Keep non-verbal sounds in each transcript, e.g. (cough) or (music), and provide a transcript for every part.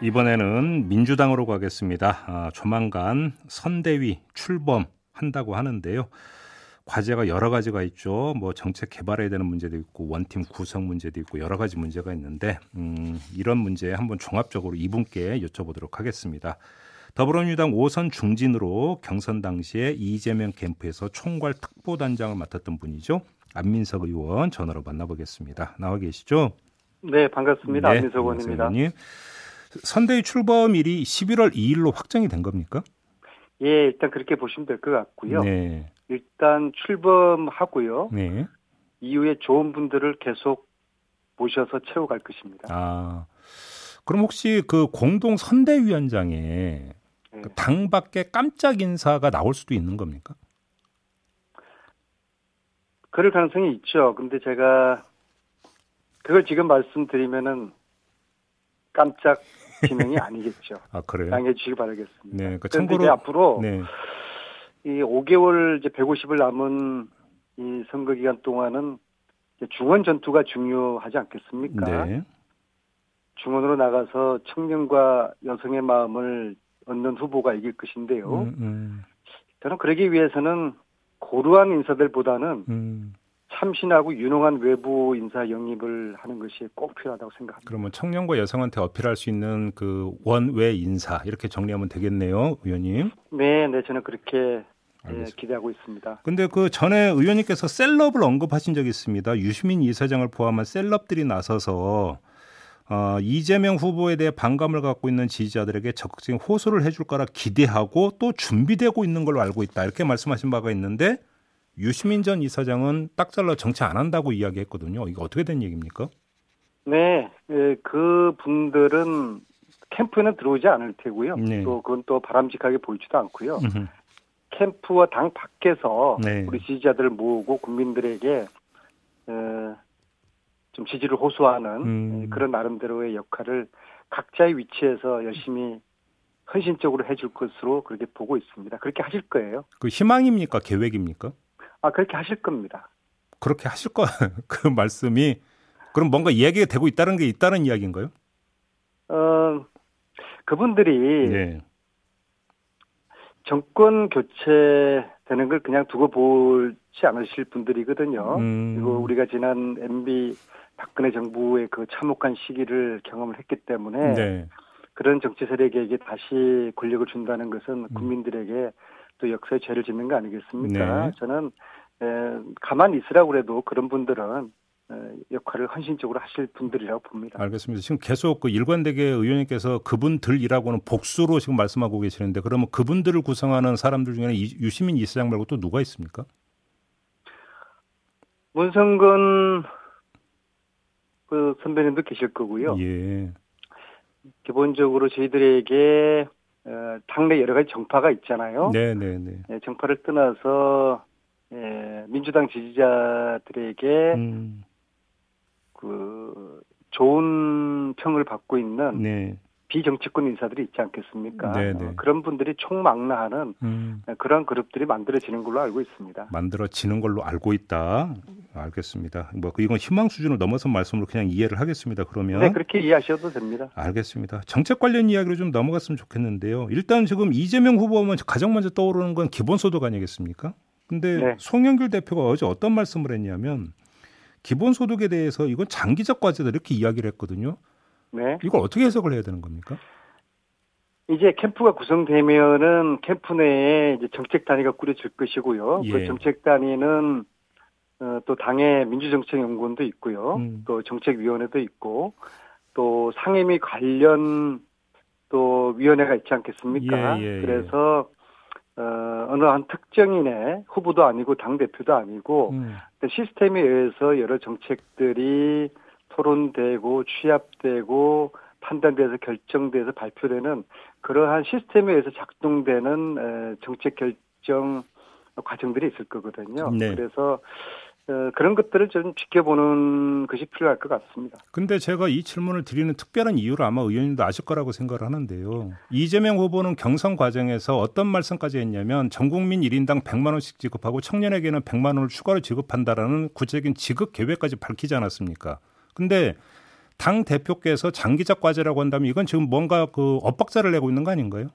이번에는 민주당으로 가겠습니다. 아, 조만간 선대위 출범한다고 하는데요. 과제가 여러 가지가 있죠. 뭐 정책 개발해야 되는 문제도 있고 원팀 구성 문제도 있고 여러 가지 문제가 있는데 음, 이런 문제 한번 종합적으로 이분께 여쭤보도록 하겠습니다. 더불어민주당 5선 중진으로 경선 당시에 이재명 캠프에서 총괄 특보단장을 맡았던 분이죠. 안민석 의원 전화로 만나보겠습니다. 나와 계시죠? 네, 반갑습니다. 네, 안민석 의원입니다. 의원님. 선대위 출범일이 11월 2일로 확정이 된 겁니까? 예, 일단 그렇게 보시면 될 것 같고요. 네. 일단 출범하고요. 네. 이후에 좋은 분들을 계속 모셔서 채워갈 것입니다. 아, 그럼 혹시 그 공동 선대위원장에 네. 그당 밖에 깜짝 인사가 나올 수도 있는 겁니까? 그럴 가능성이 있죠. 근데 제가 그걸 지금 말씀드리면은 깜짝 지명이 아니겠죠. (laughs) 아 그래요? 양해해 주시기 바라겠습니다. 네, 그러니까 참고로 앞으로 네. 이 5개월 이제 150을 남은 이 선거 기간 동안은 중원 전투가 중요하지 않겠습니까? 네. 중원으로 나가서 청년과 여성의 마음을 얻는 후보가 이길 것인데요. 음, 음. 저는 그러기 위해서는 고루한 인사들보다는 음. 참신하고 유능한 외부 인사 영입을 하는 것이 꼭 필요하다고 생각합니다. 그러면 청년과 여성한테 어필할 수 있는 그 원외 인사 이렇게 정리하면 되겠네요, 의원님. 네, 네, 저는 그렇게 네, 기대하고 있습니다. 근데 그 전에 의원님께서 셀럽을 언급하신 적이 있습니다. 유시민 이사장을 포함한 셀럽들이 나서서 어, 이재명 후보에 대해 반감을 갖고 있는 지지자들에게 적극적인 호소를 해줄 거라 기대하고 또 준비되고 있는 걸로 알고 있다 이렇게 말씀하신 바가 있는데 유시민 전 이사장은 딱 잘라 정치 안 한다고 이야기했거든요. 이거 어떻게 된 얘기입니까? 네, 예, 그 분들은 캠프에는 들어오지 않을 테고요. 네. 또 그건 또 바람직하게 보이지도 않고요. 음흠. 캠프와 당 밖에서 네. 우리 지지자들을 모으고 국민들에게 어, 좀 지지를 호소하는 음. 예, 그런 나름대로의 역할을 각자의 위치에서 열심히 헌신적으로 해줄 것으로 그렇게 보고 있습니다. 그렇게 하실 거예요. 그 희망입니까? 계획입니까? 아 그렇게 하실 겁니다. 그렇게 하실 거 (laughs) 그 말씀이 그럼 뭔가 이야기가 되고 있다는 게 있다는 이야기인가요? 어 그분들이 네. 정권 교체되는 걸 그냥 두고 보지 않으실 분들이거든요. 음. 그리고 우리가 지난 MB 박근혜 정부의 그 참혹한 시기를 경험을 했기 때문에 네. 그런 정치 세력에게 다시 권력을 준다는 것은 음. 국민들에게 또 역사의 죄를 짓는 거 아니겠습니까? 네. 저는 에, 가만히 있으라고 그래도 그런 분들은 역할을 헌신적으로 하실 분들이라고 봅니다. 알겠습니다. 지금 계속 그 일관되게 의원님께서 그분들이라고는 복수로 지금 말씀하고 계시는데 그러면 그분들을 구성하는 사람들 중에는 유시민 이사장 말고 또 누가 있습니까? 문성근 그 선배님도 계실 거고요. 예. 기본적으로 저희들에게 어, 당내 여러 가지 정파가 있잖아요. 네, 네, 네. 네 정파를 떠나서 예, 민주당 지지자들에게 음. 그 좋은 평을 받고 있는 네. 비정치권 인사들이 있지 않겠습니까? 네, 네. 어, 그런 분들이 총망라하는 음. 그런 그룹들이 만들어지는 걸로 알고 있습니다. 만들어지는 걸로 알고 있다. 알겠습니다. 뭐 이건 희망 수준을 넘어선 말씀으로 그냥 이해를 하겠습니다. 그러면 네 그렇게 이해하셔도 됩니다. 알겠습니다. 정책 관련 이야기로 좀 넘어갔으면 좋겠는데요. 일단 지금 이재명 후보면 가장 먼저 떠오르는 건 기본소득 아니겠습니까? 근데 네. 송영길 대표가 어제 어떤 말씀을 했냐면 기본소득에 대해서 이건 장기적 과제다 이렇게 이야기를 했거든요. 네. 이걸 어떻게 해석을 해야 되는 겁니까? 이제 캠프가 구성되면은 캠프 내에 이제 정책 단위가 꾸려질 것이고요. 그 예. 그 정책 단위는 어, 또 당의 민주정책연구원도 있고요. 음. 또 정책위원회도 있고 또 상임위 관련 또 위원회가 있지 않겠습니까? 예, 예, 예. 그래서 어, 어느 한 특정인의 후보도 아니고 당 대표도 아니고 음. 시스템에 의해서 여러 정책들이 토론되고 취합되고 판단돼서 결정돼서 발표되는 그러한 시스템에 의해서 작동되는 정책 결정 과정들이 있을 거거든요. 네. 그래서 어, 그런 것들을 좀 지켜보는 것이 필요할 것 같습니다. 근데 제가 이 질문을 드리는 특별한 이유를 아마 의원님도 아실 거라고 생각을 하는데요. 이재명 후보는 경선 과정에서 어떤 말씀까지 했냐면 전 국민 1인당 100만 원씩 지급하고 청년에게는 100만 원을 추가로 지급한다라는 구체적인 지급 계획까지 밝히지 않았습니까? 근데 당 대표께서 장기적 과제라고 한다면 이건 지금 뭔가 그 엇박자를 내고 있는 거 아닌가요?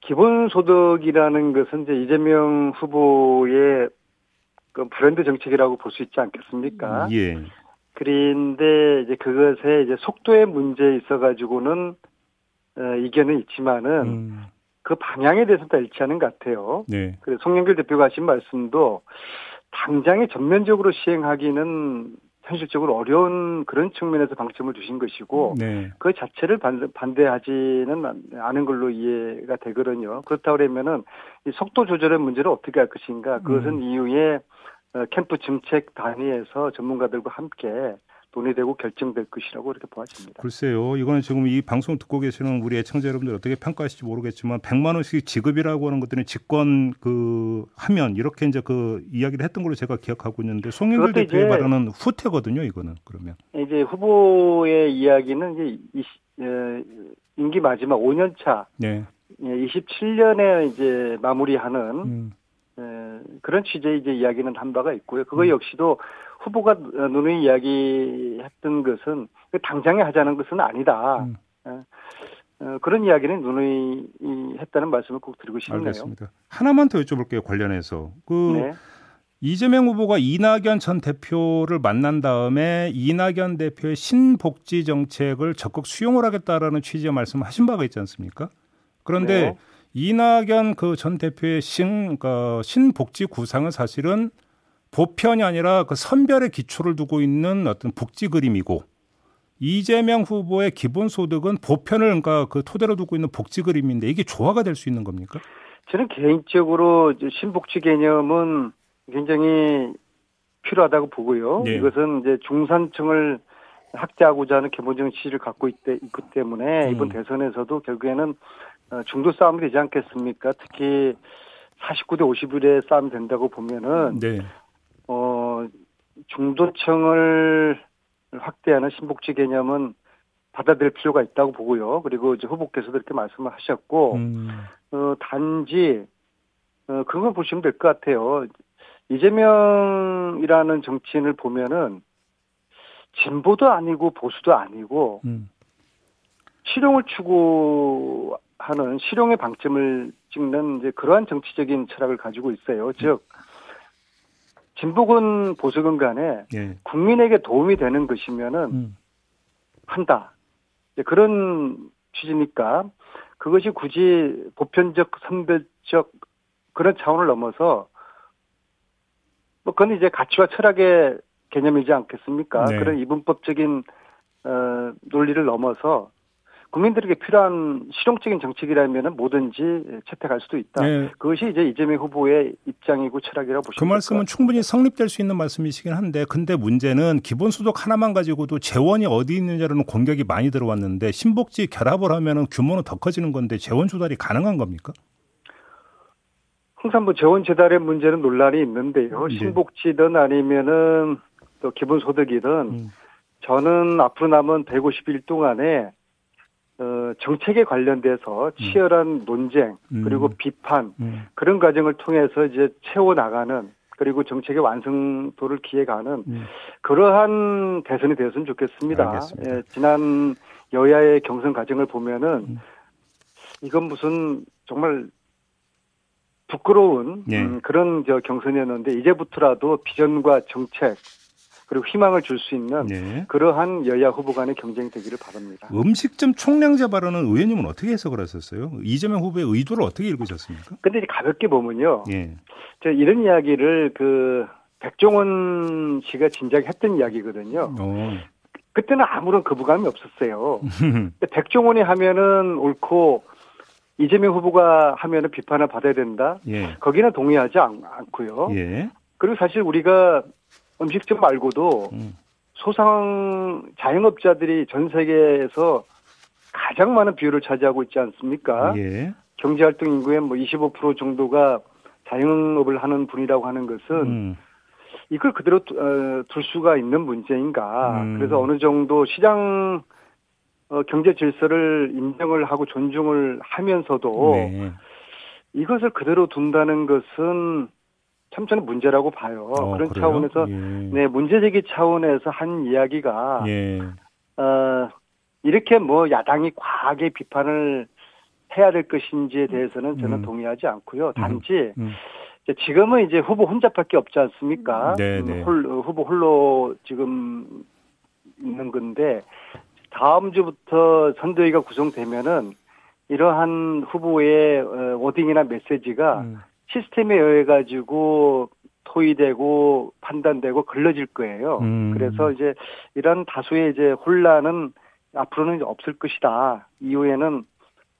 기본소득이라는 것은 이제 이재명 후보의 그 브랜드 정책이라고 볼 수 있지 않겠습니까? 예. 그런데 이제 그것에 이제 속도의 문제에 있어 가지고는 어, 이견은 있지만은 음. 그 방향에 대해서 다 일치하는 것 같아요. 네. 그래서 송영길 대표가 하신 말씀도 당장에 전면적으로 시행하기는 현실적으로 어려운 그런 측면에서 방점을 주신 것이고 네. 그 자체를 반대, 하지는 않은 걸로 이해가 되거든요. 그렇다 그러면은 이 속도 조절의 문제를 어떻게 할 것인가 그것은 음. 이후에 어, 캠프 정책 단위에서 전문가들과 함께 논의되고 결정될 것이라고 이렇게 보아집니다. 글쎄요. 이거는 지금 이 방송 듣고 계시는 우리 애청자 여러분들 어떻게 평가하실지 모르겠지만 100만 원씩 지급이라고 하는 것들은 직권 그 하면 이렇게 이제 그 이야기를 했던 걸로 제가 기억하고 있는데 송영길 대표의 발언은 후퇴거든요. 이거는 그러면 이제 후보의 이야기는 이제 이, 에, 임기 마지막 5년 차 네. 27년에 이제 마무리하는 음. 그런 취지의 이제 이야기는 한 바가 있고요. 그거 음. 역시도 후보가 누누이 이야기했던 것은 그 당장에 하자는 것은 아니다. 음. 어, 그런 이야기는 누누이 했다는 말씀을 꼭 드리고 싶네요. 알겠습니다. 하나만 더 여쭤볼게요. 관련해서 그 네. 이재명 후보가 이낙연 전 대표를 만난 다음에 이낙연 대표의 신복지 정책을 적극 수용을 하겠다라는 취지의 말씀을 하신 바가 있지 않습니까? 그런데 네. 이낙연 그 전 대표의 신, 그 신복지 구상은 사실은 보편이 아니라 그 선별의 기초를 두고 있는 어떤 복지 그림이고 이재명 후보의 기본소득은 보편을 그러니까 그 토대로 두고 있는 복지 그림인데 이게 조화가 될 수 있는 겁니까? 저는 개인적으로 신복지 개념은 굉장히 필요하다고 보고요. 네. 이것은 이제 중산층을 확대하고자 하는 기본적인 취지를 갖고 있기 때문에 음. 이번 대선에서도 결국에는 어, 중도 싸움이 되지 않겠습니까? 특히 49대 51의 싸움이 된다고 보면은 네. 어 중도층을 확대하는 신복지 개념은 받아들일 필요가 있다고 보고요. 그리고 이제 후보께서도 이렇게 말씀을 하셨고 음. 어 단지 어 그런 걸 보시면 될 것 같아요. 이재명이라는 정치인을 보면은 진보도 아니고 보수도 아니고 음. 실용을 추구 하는 실용의 방점을 찍는 이제 그러한 정치적인 철학을 가지고 있어요. 즉 진보군 보수군 간에 예. 국민에게 도움이 되는 것이면은 음. 한다. 그런 취지니까 그것이 굳이 보편적 선별적 그런 차원을 넘어서 뭐 그건 이제 가치와 철학의 개념이지 않겠습니까? 네. 그런 이분법적인 어 논리를 넘어서 국민들에게 필요한 실용적인 정책이라면 뭐든지 채택할 수도 있다. 네. 그것이 이제 이재명 후보의 입장이고 철학이라고 보시면 그 말씀은 충분히 성립될 수 있는 말씀이시긴 한데 근데 문제는 기본소득 하나만 가지고도 재원이 어디 있느냐라는 공격이 많이 들어왔는데 신복지 결합을 하면 규모는 더 커지는 건데 재원 조달이 가능한 겁니까? 항상 뭐 재원 재달의 문제는 논란이 있는데요. 네. 신복지든 아니면은 또 기본소득이든 음. 저는 앞으로 남은 150일 동안에 어, 정책에 관련돼서 음. 치열한 논쟁 음. 그리고 비판 음. 그런 과정을 통해서 이제 채워 나가는 그리고 정책의 완성도를 기해가는 음. 그러한 대선이 되었으면 좋겠습니다. 예, 지난 여야의 경선 과정을 보면은 음. 이건 무슨 정말 부끄러운 예. 음, 그런 저 경선이었는데 이제부터라도 비전과 정책 그리고 희망을 줄 수 있는 네. 그러한 여야 후보 간의 경쟁이 되기를 바랍니다. 음식점 총량제 발언은 의원님은 어떻게 해석을 하셨어요? 이재명 후보의 의도를 어떻게 읽으셨습니까? 근데 가볍게 보면요. 예. 저 이런 이야기를 그 백종원 씨가 진작 했던 이야기거든요. 어. 그때는 아무런 거부감이 없었어요. (laughs) 백종원이 하면은 옳고 이재명 후보가 하면은 비판을 받아야 된다. 예. 거기는 동의하지 않, 고요 예. 그리고 사실 우리가 음식점 말고도 음. 소상 자영업자들이 전 세계에서 가장 많은 비율을 차지하고 있지 않습니까? 예. 경제활동 인구의 뭐 25% 정도가 자영업을 하는 분이라고 하는 것은 음. 이걸 그대로 어, 둘 수가 있는 문제인가. 음. 그래서 어느 정도 시장 어, 경제 질서를 인정을 하고 존중을 하면서도 네. 이것을 그대로 둔다는 것은 참 저는 문제라고 봐요. 어, 그런 그래요? 차원에서 예. 네 문제 제기 차원에서 한 이야기가 예. 어, 이렇게 뭐 야당이 과하게 비판을 해야 될 것인지에 대해서는 저는 음. 동의하지 않고요. 음. 단지 음. 음. 지금은 이제 후보 혼자밖에 없지 않습니까? 네, 음, 네. 홀, 후보 홀로 지금 있는 건데 다음 주부터 선대위가 구성되면은 이러한 후보의 어, 워딩이나 메시지가 음. 시스템에 의해 가지고 토의되고 판단되고 걸러질 거예요. 음. 그래서 이제 이런 다수의 이제 혼란은 앞으로는 없을 것이다. 이후에는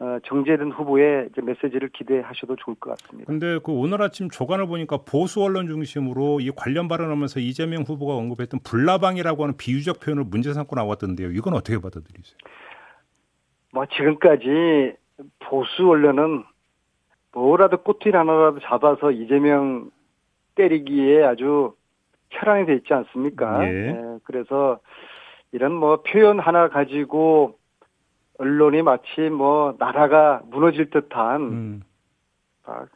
어, 정제된 후보의 메시지를 기대하셔도 좋을 것 같습니다. 근데 그 오늘 아침 조간을 보니까 보수 언론 중심으로 이 관련 발언하면서 이재명 후보가 언급했던 불나방이라고 하는 비유적 표현을 문제 삼고 나왔던데요. 이건 어떻게 받아들이세요? 뭐 지금까지 보수 언론은 뭐라도 꼬투리 하나라도 잡아서 이재명 때리기에 아주 혈안이 돼 있지 않습니까? 예. 네, 그래서 이런 뭐 표현 하나 가지고 언론이 마치 뭐 나라가 무너질 듯한 음. 아,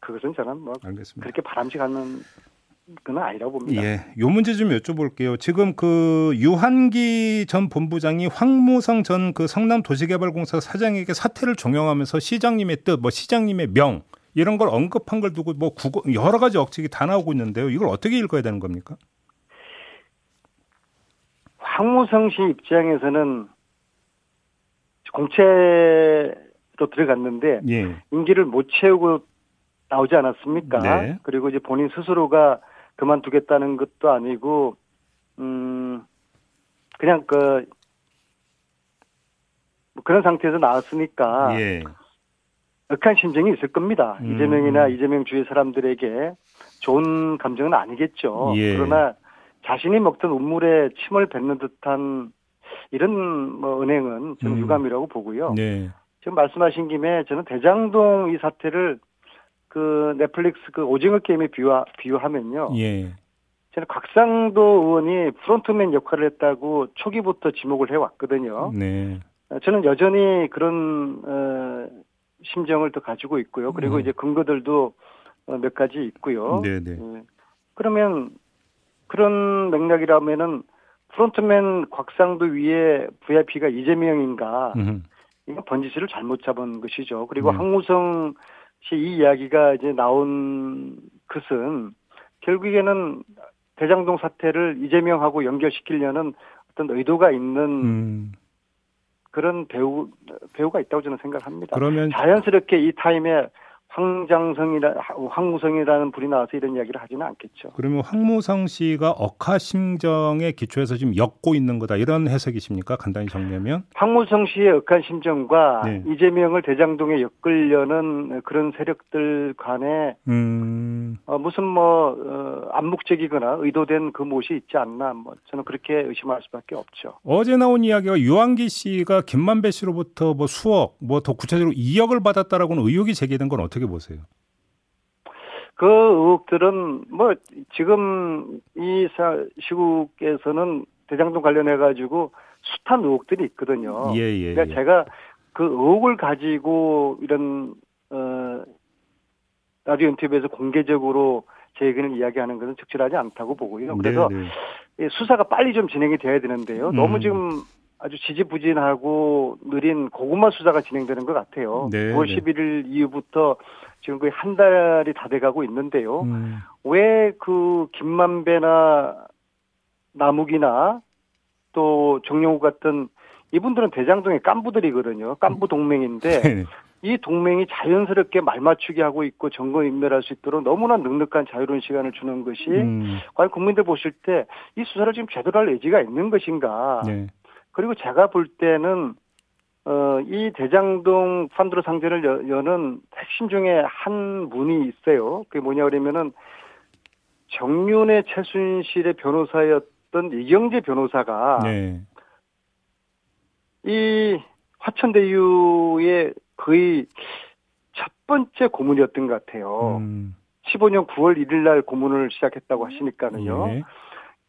그것은 저는 뭐 알겠습니다. 그렇게 바람직하는 그 건 아니라고 봅니다. 예, 요 문제 좀 여쭤볼게요. 지금 그 유한기 전 본부장이 황무성 전 그 성남 도시개발공사 사장에게 사퇴를 종용하면서 시장님의 뜻, 뭐 시장님의 명 이런 걸 언급한 걸 두고 뭐 국어, 여러 가지 억측이 다 나오고 있는데요. 이걸 어떻게 읽어야 되는 겁니까? 황무성 씨 입장에서는 공채로 들어갔는데 예. 임기를 못 채우고 나오지 않았습니까? 네. 그리고 이제 본인 스스로가 그만두겠다는 것도 아니고 음 그냥 그 뭐 그런 상태에서 나왔으니까 예. 억한 심정이 있을 겁니다. 음. 이재명이나 이재명 주위 사람들에게 좋은 감정은 아니겠죠. 예. 그러나 자신이 먹던 우물에 침을 뱉는 듯한 이런 뭐 은행은 저는 음. 유감이라고 보고요. 네. 지금 말씀하신 김에 저는 대장동 이 사태를 그 넷플릭스 그 오징어 게임에 비유 비유하면요. 예. 저는 곽상도 의원이 프론트맨 역할을 했다고 초기부터 지목을 해왔거든요. 네. 어, 저는 여전히 그런 어, 심정을 더 가지고 있고요. 그리고 음. 이제 근거들도 어, 몇 가지 있고요. 네네. 네. 예. 그러면 그런 맥락이라면은 프론트맨 곽상도 위에 VIP가 이재명인가? 음. 이거 번지수를 잘못 잡은 것이죠. 그리고 네. 황우성 씨 이 이야기가 이제 나온 것은 결국에는 대장동 사태를 이재명하고 연결시키려는 어떤 의도가 있는 음. 그런 배우 배우가 있다고 저는 생각합니다. 그러면 자연스럽게 이 타임에 황장성이라 황무성이라는 분이 나와서 이런 이야기를 하지는 않겠죠. 그러면 황무성 씨가 억하 심정에 기초해서 지금 엮고 있는 거다 이런 해석이십니까? 간단히 정리하면 황무성 씨의 억하심정과 네. 이재명을 대장동에 엮으려는 그런 세력들 간에 음... 어, 무슨 뭐 어, 암묵적이거나 의도된 그 못이 있지 않나 뭐 저는 그렇게 의심할 수밖에 없죠. 어제 나온 이야기가 유한기 씨가 김만배 씨로부터 뭐 수억 뭐 더 구체적으로 2억을 받았다라고는 의혹이 제기된 건 어떻게 보세요? 그 의혹들은 뭐 지금 이 시국에서는 대장동 관련해 가지고 숱한 의혹들이 있거든요. 예, 예, 그러니까 예. 제가 그 의혹을 가지고 이런 어 라디오 인터뷰에서 공개적으로 제 의견을 이야기하는 것은 적절하지 않다고 보고요. 그래서 네, 네. 수사가 빨리 좀 진행이 돼야 되는데요. 너무 음. 지금 아주 지지부진하고 느린 고구마 수사가 진행되는 것 같아요. 네, 9월 11일 이후부터 지금 거의 한 달이 다 돼가고 있는데요. 음. 왜그 김만배나 남욱이나 또 정영우 같은 이분들은 대장동의 깐부들이거든요. 깐부 동맹인데 네. 이 동맹이 자연스럽게 말맞추기 하고 있고 점검 인멸할 수 있도록 너무나 넉넉한 자유로운 시간을 주는 것이 음. 과연 국민들 보실 때 이 수사를 지금 제대로 할 의지가 있는 것인가? 네. 그리고 제가 볼 때는 어, 이 대장동 판도로 상전을 여, 여는 핵심 중에 한 문이 있어요. 그게 뭐냐 그러면은 정윤의 최순실의 변호사였던 이경재 변호사가 네. 이 화천대유의 거의 첫 번째 고문이었던 것 같아요. 음. 15년 9월 1일 날 고문을 시작했다고 하시니까는요. 예.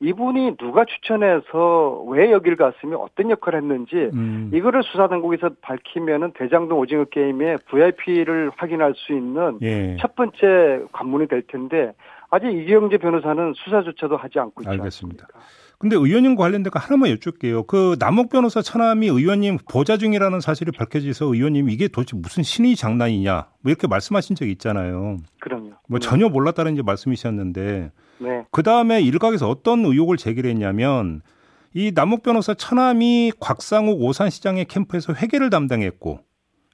이분이 누가 추천해서 왜 여길 갔으며 어떤 역할을 했는지 음. 이거를 수사당국에서 밝히면은 대장동 오징어 게임의 VIP를 확인할 수 있는 예. 첫 번째 관문이 될 텐데 아직 이경재 변호사는 수사조차도 하지 않고 있죠. 알겠습니다. 않습니까? 근데 의원님 관련된 거 하나만 여쭐게요. 그 남욱 변호사 천함이 의원님 보좌 중이라는 사실이 밝혀져서 의원님 이게 도대체 무슨 신의 장난이냐 뭐 이렇게 말씀하신 적이 있잖아요. 그럼요. 뭐 전혀 몰랐다는 이제 말씀이셨는데 네. 그 다음에 일각에서 어떤 의혹을 제기를 했냐면 이 남욱 변호사 천함이 곽상욱 오산시장의 캠프에서 회계를 담당했고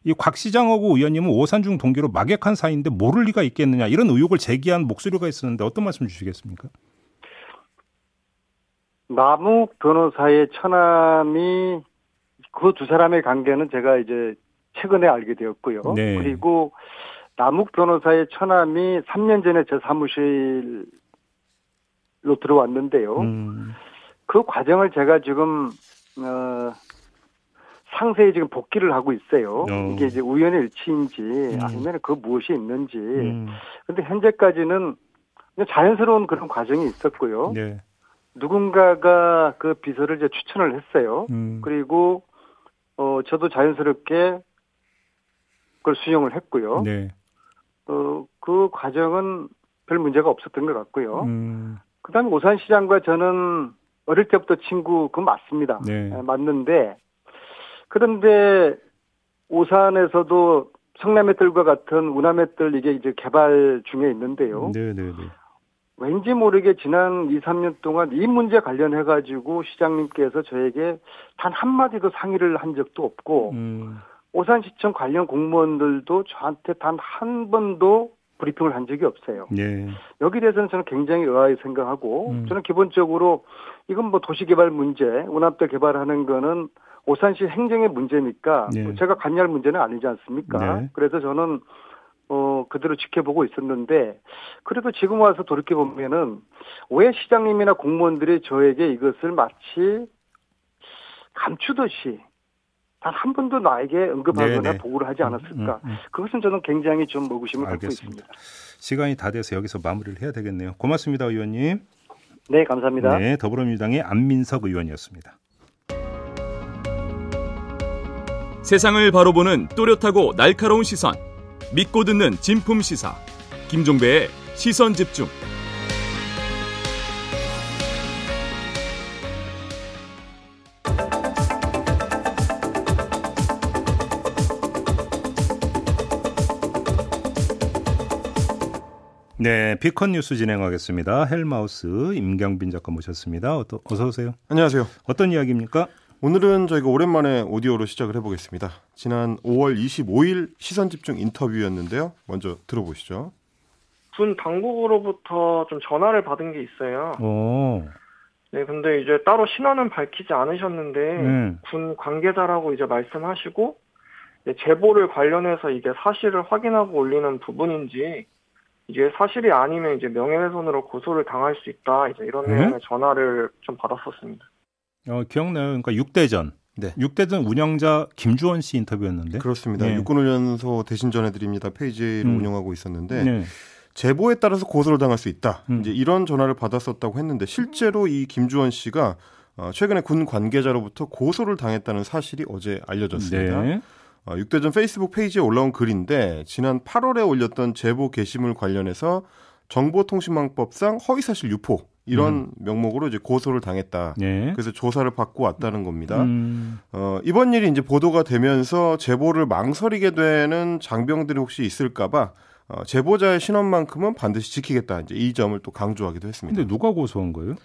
이 곽 시장하고 의원님은 오산중 동기로 막역한 사이인데 모를 리가 있겠느냐 이런 의혹을 제기한 목소리가 있었는데 어떤 말씀 주시겠습니까? 남욱 변호사의 처남이 그 두 사람의 관계는 제가 이제 최근에 알게 되었고요. 네. 그리고 남욱 변호사의 처남이 3년 전에 제 사무실로 들어왔는데요. 음. 그 과정을 제가 지금 어 상세히 지금 복귀를 하고 있어요. 어. 이게 이제 우연의 일치인지 음. 아니면 그 무엇이 있는지. 음. 근데 현재까지는 자연스러운 그런 과정이 있었고요. 네. 누군가가 그 비서를 이제 추천을 했어요. 음. 그리고 어 저도 자연스럽게 그걸 수용을 했고요. 네. 어그 과정은 별 문제가 없었던 것 같고요. 음. 그다음에 오산시장과 저는 어릴 때부터 친구 그 맞습니다. 네. 네. 맞는데 그런데 오산에서도 성남의들과 같은 운암의들 이게 이제 개발 중에 있는데요. 네, 네, 네. 왠지 모르게 지난 2, 3년 동안 이 문제 관련해 가지고 시장님께서 저에게 단 한마디도 상의를 한 적도 없고 음. 오산시청 관련 공무원들도 저한테 단 한 번도 브리핑을 한 적이 없어요. 네. 여기에 대해서는 저는 굉장히 의아하게 생각하고 음. 저는 기본적으로 이건 뭐 도시개발 문제, 운합도 개발하는 거는 오산시 행정의 문제니까 네. 제가 관여할 문제는 아니지 않습니까? 네. 그래서 저는 어, 그대로 지켜보고 있었는데, 그래도 지금 와서 돌이켜보면은, 왜 시장님이나 공무원들이 저에게 이것을 마치 감추듯이, 단 한 번도 나에게 언급하거나 네네. 보고를 하지 않았을까. 음, 음, 음. 그것은 저는 굉장히 좀 의구심을 갖고 있습니다. 시간이 다 돼서 여기서 마무리를 해야 되겠네요. 고맙습니다, 의원님. 네, 감사합니다. 네, 더불어민주당의 안민석 의원이었습니다. 세상을 바로 보는 또렷하고 날카로운 시선. 믿고 듣는 진품 시사 김종배의 시선 집중. 네, 피컨 뉴스 진행하겠습니다. 헬마우스 임경빈 작가 모셨습니다. 어서 오세요. 안녕하세요. 어떤 이야기입니까? 오늘은 저희가 오랜만에 오디오로 시작을 해보겠습니다. 지난 5월 25일 시선 집중 인터뷰였는데요. 먼저 들어보시죠. 군 당국으로부터 좀 전화를 받은 게 있어요. 오. 네, 근데 이제 따로 신원은 밝히지 않으셨는데 음. 군 관계자라고 이제 말씀하시고 제보를 관련해서 이게 사실을 확인하고 올리는 부분인지 이게 사실이 아니면 이제 명예훼손으로 고소를 당할 수 있다 이제 이런 음? 내용의 전화를 좀 받았었습니다. 어, 기억나요. 그러니까 6대전. 네. 6대전 운영자 김주원 씨 인터뷰였는데. 그렇습니다. 네. 육군훈련소 대신 전해 드립니다. 페이지를 음. 운영하고 있었는데 네. 제보에 따라서 고소를 당할 수 있다. 음. 이제 이런 전화를 받았었다고 했는데 실제로 이 김주원 씨가 어, 최근에 군 관계자로부터 고소를 당했다는 사실이 어제 알려졌습니다. 네. 어, 6대전 페이스북 페이지에 올라온 글인데 지난 8월에 올렸던 제보 게시물 관련해서 정보통신망법상 허위사실 유포 이런 음. 명목으로 이제 고소를 당했다. 네. 그래서 조사를 받고 왔다는 겁니다. 음. 어, 이번 일이 이제 보도가 되면서 제보를 망설이게 되는 장병들이 혹시 있을까봐 어, 제보자의 신원만큼은 반드시 지키겠다. 이제 이 점을 또 강조하기도 했습니다. 근데 누가 고소한 거예요?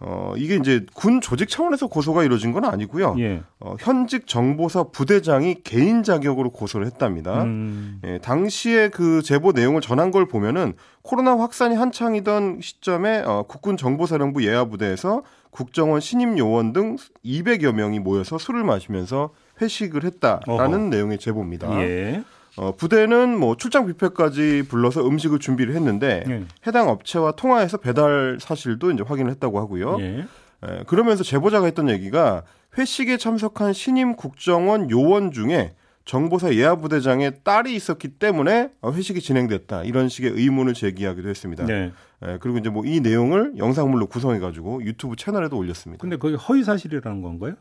어, 이게 이제 군 조직 차원에서 고소가 이루어진 건 아니고요. 예. 어, 현직 정보사 부대장이 개인 자격으로 고소를 했답니다. 음. 예, 당시에 그 제보 내용을 전한 걸 보면은 코로나 확산이 한창이던 시점에 어, 국군 정보사령부 예하부대에서 국정원 신임 요원 등 200여 명이 모여서 술을 마시면서 회식을 했다라는 어허. 내용의 제보입니다. 예. 어, 부대는 뭐 출장 뷔페까지 불러서 음식을 준비를 했는데 예. 해당 업체와 통화해서 배달 사실도 이제 확인을 했다고 하고요. 예. 에, 그러면서 제보자가 했던 얘기가 회식에 참석한 신임 국정원 요원 중에 정보사 예하부대장의 딸이 있었기 때문에 회식이 진행됐다 이런 식의 의문을 제기하기도 했습니다. 네. 예, 그리고 이제 뭐 이 내용을 영상물로 구성해가지고 유튜브 채널에도 올렸습니다. 근데 그게 허위 사실이라는 건가요?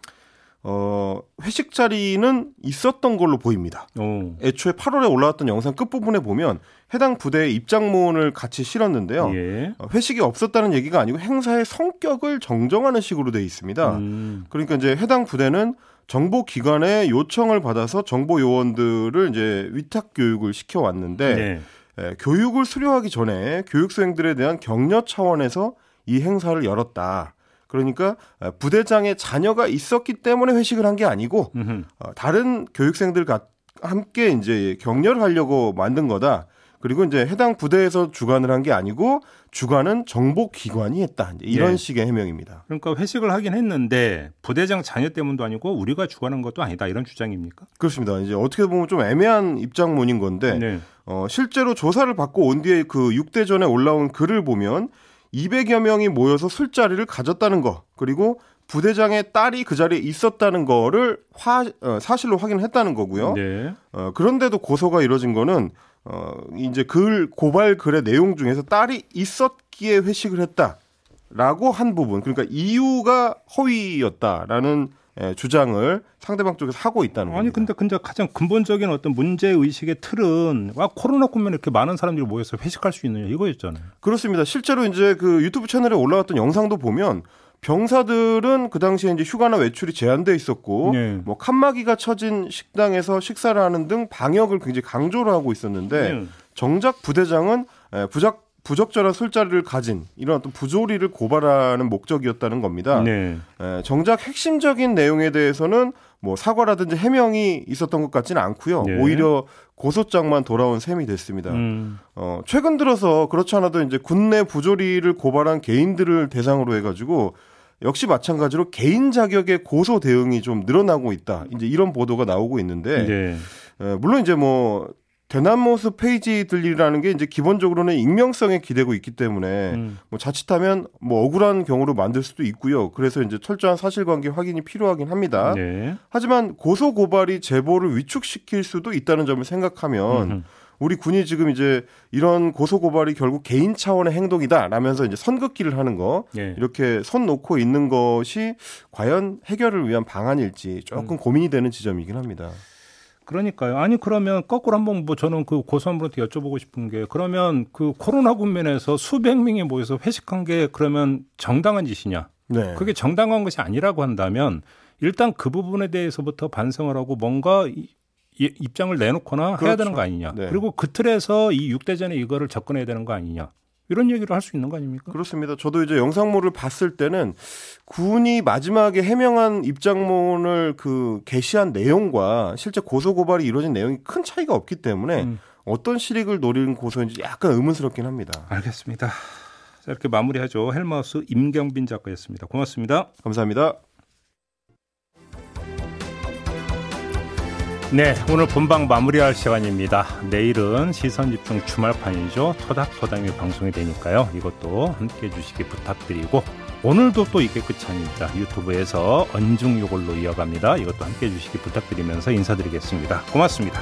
어, 회식 자리는 있었던 걸로 보입니다. 오. 애초에 8월에 올라왔던 영상 끝부분에 보면 해당 부대의 입장문을 같이 실었는데요. 예. 어, 회식이 없었다는 얘기가 아니고 행사의 성격을 정정하는 식으로 돼 있습니다. 음. 그러니까 이제 해당 부대는 정보 기관의 요청을 받아서 정보 요원들을 이제 위탁 교육을 시켜 왔는데 네. 예, 교육을 수료하기 전에 교육 수행들에 대한 격려 차원에서 이 행사를 열었다. 그러니까 어, 부대장의 자녀가 있었기 때문에 회식을 한 게 아니고 어, 다른 교육생들과 함께 이제 격려를 하려고 만든 거다. 그리고 이제 해당 부대에서 주관을 한 게 아니고 주관은 정보기관이 했다. 이런 네. 식의 해명입니다. 그러니까 회식을 하긴 했는데 부대장 자녀 때문도 아니고 우리가 주관한 것도 아니다. 이런 주장입니까? 그렇습니다. 이제 어떻게 보면 좀 애매한 입장문인 건데 네. 어, 실제로 조사를 받고 온 뒤에 그 6대전에 올라온 글을 보면 200여 명이 모여서 술자리를 가졌다는 거 그리고 부대장의 딸이 그 자리에 있었다는 거를 화, 어, 사실로 확인했다는 거고요. 네. 어, 그런데도 고소가 이뤄진 거는 어, 이제 글 고발 글의 내용 중에서 딸이 있었기에 회식을 했다라고 한 부분 그러니까 이유가 허위였다라는 예, 주장을 상대방 쪽에서 하고 있다는 거죠. 아니 근데 근데 가장 근본적인 어떤 문제 의식의 틀은 와 코로나 국면에 이렇게 많은 사람들이 모여서 회식할 수 있느냐 이거였잖아요. 그렇습니다. 실제로 이제 그 유튜브 채널에 올라왔던 영상도 보면 병사들은 그 당시에 이제 휴가나 외출이 제한돼 있었고 네. 뭐 칸막이가 쳐진 식당에서 식사를 하는 등 방역을 굉장히 강조를 하고 있었는데 네. 정작 부대장은 예, 부작 부적절한 술자리를 가진 이런 어떤 부조리를 고발하는 목적이었다는 겁니다. 네. 에, 정작 핵심적인 내용에 대해서는 뭐 사과라든지 해명이 있었던 것 같지는 않고요. 네. 오히려 고소장만 돌아온 셈이 됐습니다. 음. 어, 최근 들어서 그렇지 않아도 이제 군내 부조리를 고발한 개인들을 대상으로 해가지고 역시 마찬가지로 개인 자격의 고소 대응이 좀 늘어나고 있다. 이제 이런 보도가 나오고 있는데 네. 에, 물론 이제 뭐 대나무숲 페이지들이라는 게 이제 기본적으로는 익명성에 기대고 있기 때문에 음. 뭐 자칫하면 뭐 억울한 경우로 만들 수도 있고요. 그래서 이제 철저한 사실관계 확인이 필요하긴 합니다. 네. 하지만 고소 고발이 제보를 위축시킬 수도 있다는 점을 생각하면 음흠. 우리 군이 지금 이제 이런 고소 고발이 결국 개인 차원의 행동이다라면서 이제 선긋기를 하는 거 네. 이렇게 손 놓고 있는 것이 과연 해결을 위한 방안일지 조금 음. 고민이 되는 지점이긴 합니다. 그러니까요. 아니 그러면 거꾸로 한번 뭐 저는 그 고소한분한테 여쭤보고 싶은 게 그러면 그 코로나 국면에서 수백 명이 모여서 회식한 게 그러면 정당한 짓이냐? 네. 그게 정당한 것이 아니라고 한다면 일단 그 부분에 대해서부터 반성을 하고 뭔가 입장을 내놓거나 그렇죠. 해야 되는 거 아니냐. 네. 그리고 그 틀에서 이 6대전에 이거를 접근해야 되는 거 아니냐. 이런 얘기를 할 수 있는 거 아닙니까? 그렇습니다. 저도 이제 영상물을 봤을 때는 군이 마지막에 해명한 입장문을 그 게시한 내용과 실제 고소 고발이 이루어진 내용이 큰 차이가 없기 때문에 음. 어떤 실익을 노리는 고소인지 약간 의문스럽긴 합니다. 알겠습니다. 자, 이렇게 마무리하죠. 헬마우스 임경빈 작가였습니다. 고맙습니다. 감사합니다. 네, 오늘 본방 마무리할 시간입니다. 내일은 시선 집중 주말판이죠. 토닥토닥이 방송이 되니까요. 이것도 함께 해주시기 부탁드리고 오늘도 또 이게 끝이 아닙니다. 유튜브에서 언중 요걸로 이어갑니다. 이것도 함께 해주시기 부탁드리면서 인사드리겠습니다. 고맙습니다.